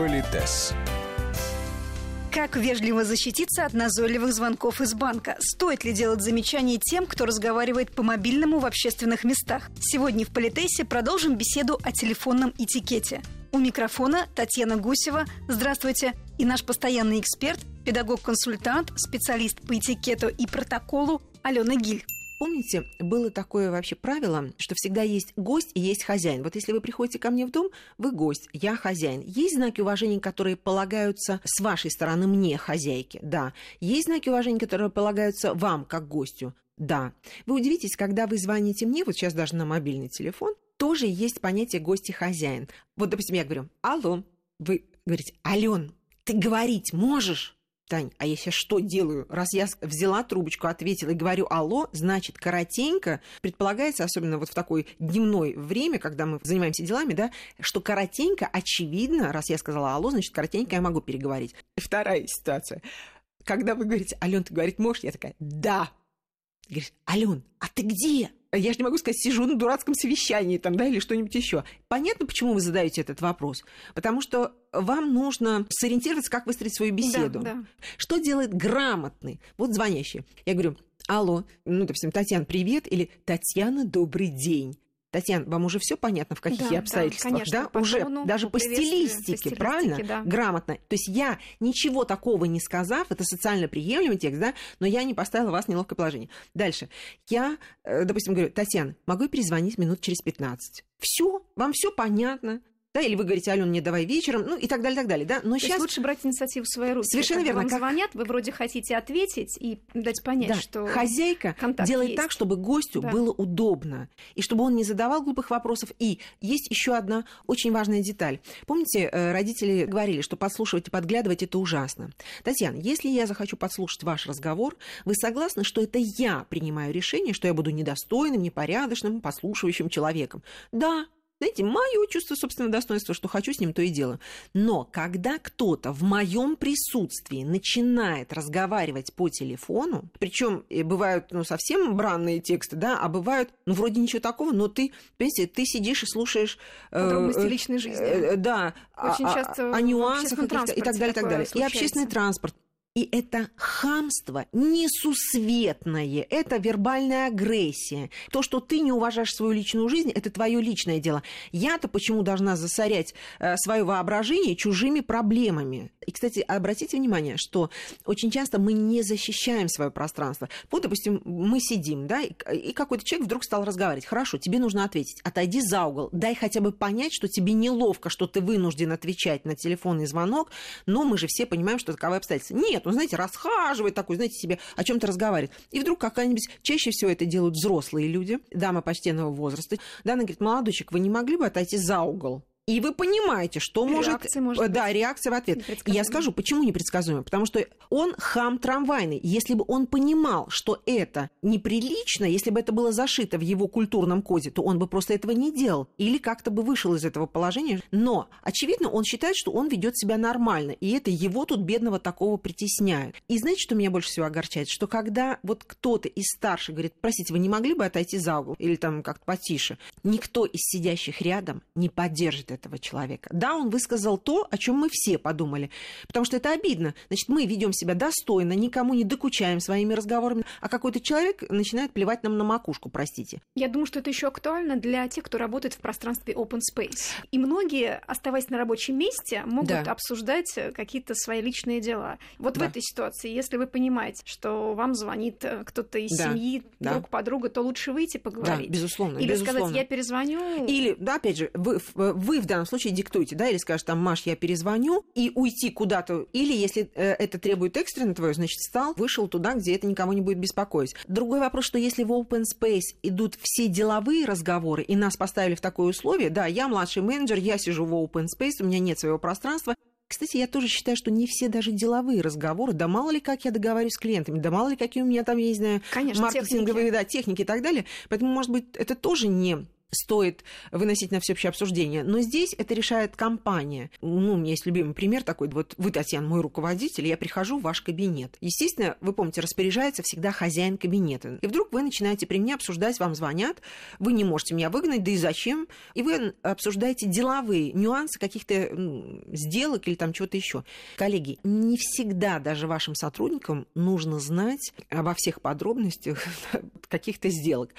Политес. Как вежливо защититься от назойливых звонков из банка? Стоит ли делать замечания тем, кто разговаривает по мобильному в общественных местах? Сегодня в Политесе продолжим беседу о телефонном этикете. У микрофона Татьяна Гусева. Здравствуйте. И наш постоянный эксперт, педагог-консультант, специалист по этикету и протоколу Алена Гиль. Помните, было такое вообще правило, что всегда есть гость и есть хозяин. Вот если вы приходите ко мне в дом, вы гость, я хозяин. Есть знаки уважения, которые полагаются с вашей стороны мне, хозяйке? Да. Есть знаки уважения, которые полагаются вам, как гостю? Да. Вы удивитесь, когда вы звоните мне, вот сейчас даже на мобильный телефон, тоже есть понятие гость и хозяин. Вот, допустим, я говорю, алло, вы говорите, Ален, ты говорить можешь? Тань, а я сейчас что делаю? Раз я взяла трубочку, ответила и говорю «алло», значит, коротенько, предполагается, особенно вот в такое дневное время, когда мы занимаемся делами, да, что коротенько, очевидно, раз я сказала «алло», значит, коротенько я могу переговорить. Вторая ситуация. Когда вы говорите «Ален, ты говорить можешь?» Я такая «да». Говоришь «Ален, а ты где?» Я же не могу сказать, сижу на дурацком совещании там, да, или что-нибудь еще. Понятно, почему вы задаете этот вопрос? Потому что вам нужно сориентироваться, как выстроить свою беседу. Да, да. Что делает грамотный? Вот звонящий. Я говорю, алло, ну, допустим, Татьяна, привет, или Татьяна, добрый день. Татьяна, вам уже все понятно, в каких да, обстоятельствах, да? Конечно, да? По уже тону, даже по стилистике, по стилистике, правильно? Да. Грамотно. То есть я ничего такого не сказав, это социально приемлемый текст, да, но я не поставила вас в неловкое положение. Дальше. Я, э, допустим, говорю, Татьяна, могу я перезвонить минут через 15? Все, вам все понятно да, или вы говорите, Алена, не давай вечером, ну и так далее, так далее, да. Но То сейчас лучше брать инициативу в свои руки. Совершенно Когда верно. Вам как... звонят, вы вроде хотите ответить и дать понять, да. что хозяйка делает есть. так, чтобы гостю да. было удобно и чтобы он не задавал глупых вопросов. И есть еще одна очень важная деталь. Помните, э, родители говорили, что подслушивать и подглядывать это ужасно. Татьяна, если я захочу подслушать ваш разговор, вы согласны, что это я принимаю решение, что я буду недостойным, непорядочным, послушивающим человеком? Да, знаете, мое чувство собственного достоинства, что хочу с ним, то и делаю. Но когда кто-то в моем присутствии начинает разговаривать по телефону, причем э, бывают ну, совсем бранные тексты, да, а бывают, ну, вроде ничего такого, но ты, понимаете, ты сидишь и слушаешь... Э, Подробности э, личной жизни. Э, да. Очень а, часто о нюансах и так далее, и так далее. И общественный транспорт. И это хамство несусветное, это вербальная агрессия. То, что ты не уважаешь свою личную жизнь, это твое личное дело. Я-то почему должна засорять э, свое воображение чужими проблемами? И, кстати, обратите внимание, что очень часто мы не защищаем свое пространство. Вот, допустим, мы сидим, да, и какой-то человек вдруг стал разговаривать. Хорошо, тебе нужно ответить. Отойди за угол, дай хотя бы понять, что тебе неловко, что ты вынужден отвечать на телефонный звонок, но мы же все понимаем, что таковы обстоятельства. Нет, нет, он, знаете, расхаживает такой, знаете, себе о чем-то разговаривает. И вдруг какая-нибудь, чаще всего это делают взрослые люди, дамы почтенного возраста. Да, она говорит, молодочек, вы не могли бы отойти за угол? И вы понимаете, что реакция может... может да, реакция в ответ. И я скажу, почему непредсказуемо? Потому что он хам трамвайный. Если бы он понимал, что это неприлично, если бы это было зашито в его культурном коде, то он бы просто этого не делал. Или как-то бы вышел из этого положения. Но, очевидно, он считает, что он ведет себя нормально. И это его тут бедного такого притесняют. И знаете, что меня больше всего огорчает? Что когда вот кто-то из старших говорит, простите, вы не могли бы отойти за угол? Или там как-то потише? Никто из сидящих рядом не поддержит этого человека. Да, он высказал то, о чем мы все подумали, потому что это обидно. Значит, мы ведем себя достойно, никому не докучаем своими разговорами, а какой-то человек начинает плевать нам на макушку, простите. Я думаю, что это еще актуально для тех, кто работает в пространстве open space. И многие, оставаясь на рабочем месте, могут да. обсуждать какие-то свои личные дела. Вот да. в этой ситуации, если вы понимаете, что вам звонит э, кто-то из да. семьи, да. друг подруга, то лучше выйти поговорить. Да, безусловно. Или безусловно. сказать, я перезвоню. Или, да, опять же, вы, вы в данном случае диктуйте, да, или скажешь там, Маш, я перезвоню, и уйти куда-то. Или, если э, это требует экстренно твое, значит, встал, вышел туда, где это никого не будет беспокоить. Другой вопрос, что если в open space идут все деловые разговоры, и нас поставили в такое условие, да, я младший менеджер, я сижу в open space, у меня нет своего пространства, кстати, я тоже считаю, что не все даже деловые разговоры, да мало ли как я договариваюсь с клиентами, да мало ли какие у меня там, я не знаю, Конечно, маркетинговые техники. Да, техники и так далее. Поэтому, может быть, это тоже не стоит выносить на всеобщее обсуждение. Но здесь это решает компания. Ну, у меня есть любимый пример такой. Вот вы, Татьяна, мой руководитель, я прихожу в ваш кабинет. Естественно, вы помните, распоряжается всегда хозяин кабинета. И вдруг вы начинаете при мне обсуждать, вам звонят, вы не можете меня выгнать, да и зачем? И вы обсуждаете деловые нюансы каких-то сделок или там чего-то еще. Коллеги, не всегда даже вашим сотрудникам нужно знать обо всех подробностях каких-то сделок.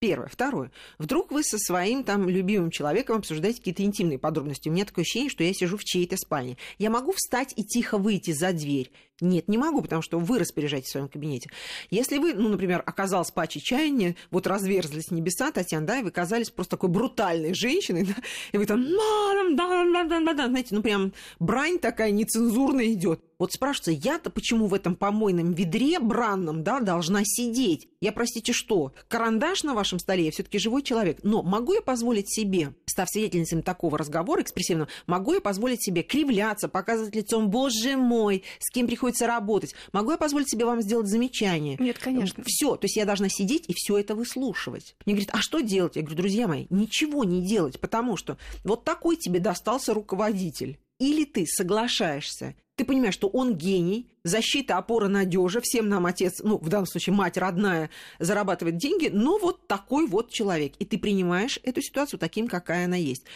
Первое. Второе. Вдруг вы со своим там любимым человеком обсуждаете какие-то интимные подробности. У меня такое ощущение, что я сижу в чьей-то спальне. Я могу встать и тихо выйти за дверь. Нет, не могу, потому что вы распоряжаетесь в своем кабинете. Если вы, ну, например, оказалась паче чаяния, вот разверзлись небеса, Татьяна, да, и вы казались просто такой брутальной женщиной, да, и вы там, знаете, ну, прям брань такая нецензурная идет. Вот спрашивается, я-то почему в этом помойном ведре бранном, да, должна сидеть? Я, простите, что? Карандаш на вашем столе, я все таки живой человек. Но могу я позволить себе, став свидетельницей такого разговора экспрессивного, могу я позволить себе кривляться, показывать лицом, боже мой, с кем приходится работать? Могу я позволить себе вам сделать замечание? Нет, конечно. Все, то есть я должна сидеть и все это выслушивать. Мне говорят, а что делать? Я говорю, друзья мои, ничего не делать, потому что вот такой тебе достался руководитель. Или ты соглашаешься ты понимаешь, что он гений, защита, опора, надежа, всем нам отец, ну, в данном случае мать родная, зарабатывает деньги, но вот такой вот человек. И ты принимаешь эту ситуацию таким, какая она есть.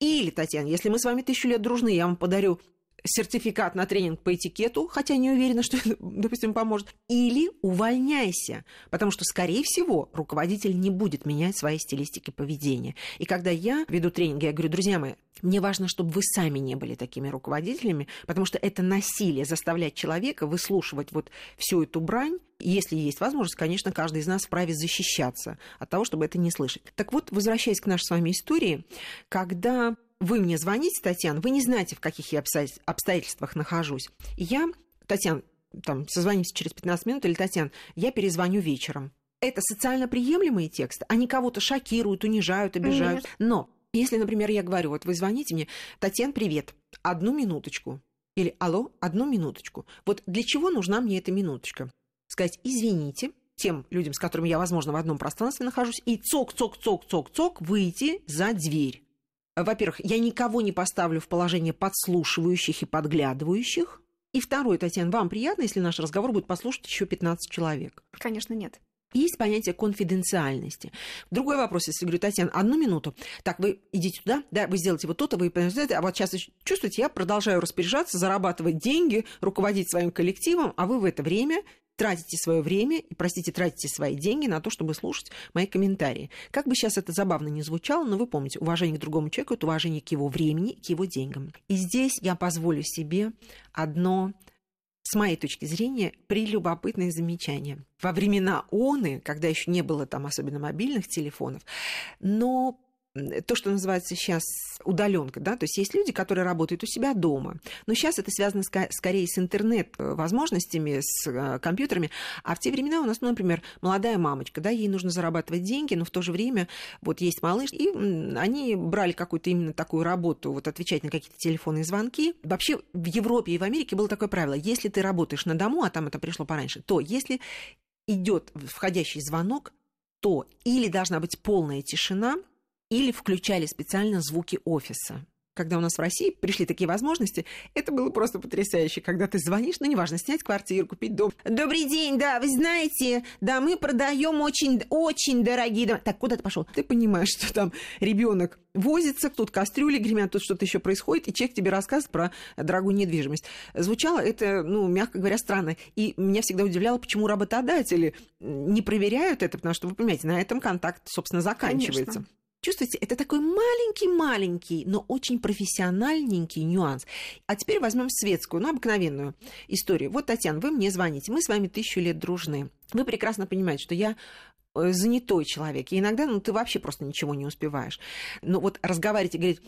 Или, Татьяна, если мы с вами тысячу лет дружны, я вам подарю сертификат на тренинг по этикету, хотя не уверена, что это, допустим, поможет, или увольняйся, потому что, скорее всего, руководитель не будет менять свои стилистики поведения. И когда я веду тренинги, я говорю, друзья мои, мне важно, чтобы вы сами не были такими руководителями, потому что это насилие заставлять человека выслушивать вот всю эту брань. Если есть возможность, конечно, каждый из нас вправе защищаться от того, чтобы это не слышать. Так вот, возвращаясь к нашей с вами истории, когда вы мне звоните, Татьяна, вы не знаете, в каких я обстоятельствах нахожусь. И я, Татьяна, там, созвонимся через 15 минут, или, Татьяна, я перезвоню вечером. Это социально приемлемые тексты. Они кого-то шокируют, унижают, обижают. Нет. Но если, например, я говорю, вот вы звоните мне, Татьяна, привет, одну минуточку. Или алло, одну минуточку. Вот для чего нужна мне эта минуточка? Сказать, извините, тем людям, с которыми я, возможно, в одном пространстве нахожусь, и цок-цок-цок-цок-цок выйти за дверь. Во-первых, я никого не поставлю в положение подслушивающих и подглядывающих. И второе, Татьяна, вам приятно, если наш разговор будет послушать еще 15 человек? Конечно, нет. Есть понятие конфиденциальности. Другой вопрос, если говорю, Татьяна, одну минуту. Так, вы идите туда, да, вы сделаете вот то-то, вы знаете, а вот сейчас чувствуете, я продолжаю распоряжаться, зарабатывать деньги, руководить своим коллективом, а вы в это время тратите свое время и, простите, тратите свои деньги на то, чтобы слушать мои комментарии. Как бы сейчас это забавно не звучало, но вы помните, уважение к другому человеку – это уважение к его времени, к его деньгам. И здесь я позволю себе одно с моей точки зрения, прелюбопытное замечание. Во времена ОНы, когда еще не было там особенно мобильных телефонов, но то, что называется сейчас удаленка, да, то есть есть люди, которые работают у себя дома, но сейчас это связано скорее с интернет-возможностями, с э, компьютерами, а в те времена у нас, ну, например, молодая мамочка, да, ей нужно зарабатывать деньги, но в то же время вот есть малыш, и они брали какую-то именно такую работу, вот отвечать на какие-то телефонные звонки. Вообще в Европе и в Америке было такое правило, если ты работаешь на дому, а там это пришло пораньше, то если идет входящий звонок, то или должна быть полная тишина, или включали специально звуки офиса. Когда у нас в России пришли такие возможности, это было просто потрясающе, когда ты звонишь, ну, неважно, снять квартиру, купить дом. Добрый день, да, вы знаете, да, мы продаем очень, очень дорогие дома. Так, куда ты пошел? Ты понимаешь, что там ребенок возится, тут кастрюли гремят, тут что-то еще происходит, и человек тебе рассказывает про дорогую недвижимость. Звучало это, ну, мягко говоря, странно. И меня всегда удивляло, почему работодатели не проверяют это, потому что, вы понимаете, на этом контакт, собственно, заканчивается. Конечно. Чувствуете, это такой маленький-маленький, но очень профессиональненький нюанс. А теперь возьмем светскую, ну, обыкновенную историю. Вот, Татьяна, вы мне звоните, мы с вами тысячу лет дружны. Вы прекрасно понимаете, что я э, занятой человек. И иногда, ну, ты вообще просто ничего не успеваешь. Но вот разговаривать и говорить,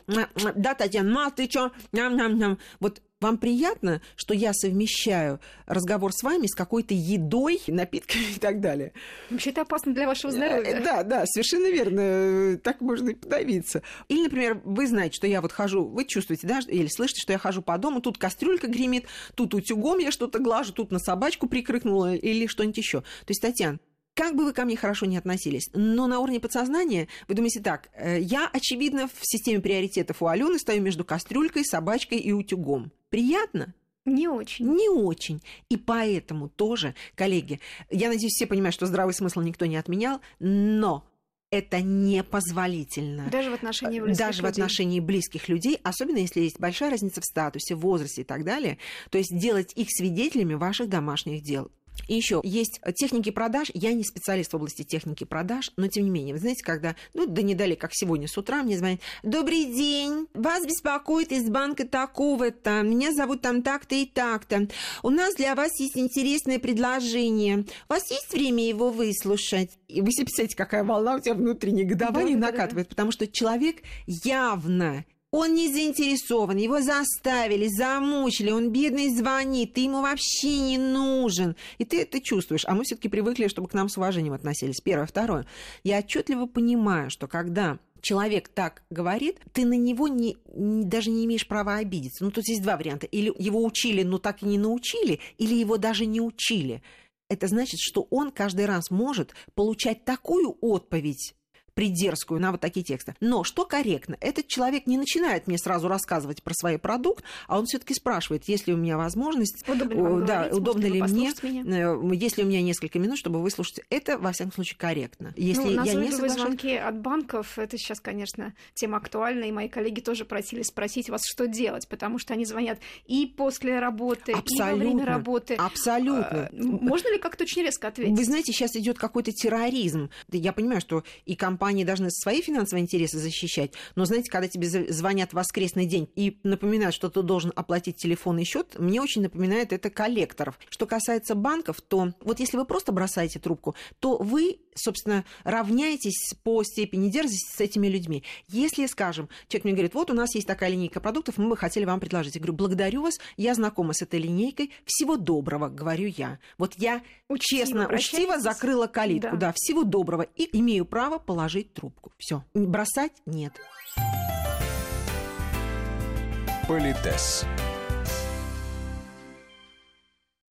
да, Татьяна, ну, а ты чё? Ням-ням-ням. Вот вам приятно, что я совмещаю разговор с вами с какой-то едой, напитками и так далее? Вообще это опасно для вашего здоровья. Э, да, да, совершенно верно. Так можно и подавиться. Или, например, вы знаете, что я вот хожу, вы чувствуете, да, или слышите, что я хожу по дому, тут кастрюлька гремит, тут утюгом я что-то глажу, тут на собачку прикрикнула или что-нибудь еще. То есть, Татьяна, как бы вы ко мне хорошо не относились, но на уровне подсознания вы думаете так, э, я, очевидно, в системе приоритетов у Алены стою между кастрюлькой, собачкой и утюгом. Приятно? Не очень. Не очень. И поэтому тоже, коллеги, я надеюсь, все понимают, что здравый смысл никто не отменял, но это непозволительно. Даже в отношении близких Даже людей. в отношении близких людей, особенно если есть большая разница в статусе, в возрасте и так далее. То есть делать их свидетелями ваших домашних дел. И еще есть техники продаж. Я не специалист в области техники продаж, но тем не менее, вы знаете, когда, ну, да не дали, как сегодня с утра, мне звонят, добрый день, вас беспокоит из банка такого-то, меня зовут там так-то и так-то. У нас для вас есть интересное предложение. У вас есть время его выслушать? И вы себе представляете, какая волна у тебя Да, да, накатывает, потому что человек явно он не заинтересован, его заставили, замучили, он бедный звонит, ты ему вообще не нужен. И ты это чувствуешь. А мы все-таки привыкли, чтобы к нам с уважением относились. Первое. Второе. Я отчетливо понимаю, что когда человек так говорит, ты на него не, не, даже не имеешь права обидеться. Ну, тут есть два варианта. Или его учили, но так и не научили, или его даже не учили. Это значит, что он каждый раз может получать такую отповедь придерзкую на вот такие тексты. Но что корректно? Этот человек не начинает мне сразу рассказывать про свой продукт, а он все-таки спрашивает, есть ли у меня возможность, удобно, ли, вам да, говорить, удобно ли мне, меня? Э, есть ли у меня несколько минут, чтобы выслушать. Это, во всяком случае, корректно. Если ну, я не соглашаюсь... звонки от банков, это сейчас, конечно, тема актуальна, и мои коллеги тоже просили спросить вас, что делать, потому что они звонят и после работы, Абсолютно. и во время работы. Абсолютно. Можно ли как-то очень резко ответить? Вы знаете, сейчас идет какой-то терроризм. Я понимаю, что и компания компании должны свои финансовые интересы защищать, но, знаете, когда тебе звонят в воскресный день и напоминают, что ты должен оплатить телефонный счет, мне очень напоминает это коллекторов. Что касается банков, то вот если вы просто бросаете трубку, то вы, собственно, равняетесь по степени дерзости с этими людьми. Если, скажем, человек мне говорит, вот у нас есть такая линейка продуктов, мы бы хотели вам предложить. Я говорю, благодарю вас, я знакома с этой линейкой, всего доброго, говорю я. Вот я учтиво честно, учтиво закрыла калитку, да. да, всего доброго, и имею право положить положить трубку. Все. Бросать нет. Политес.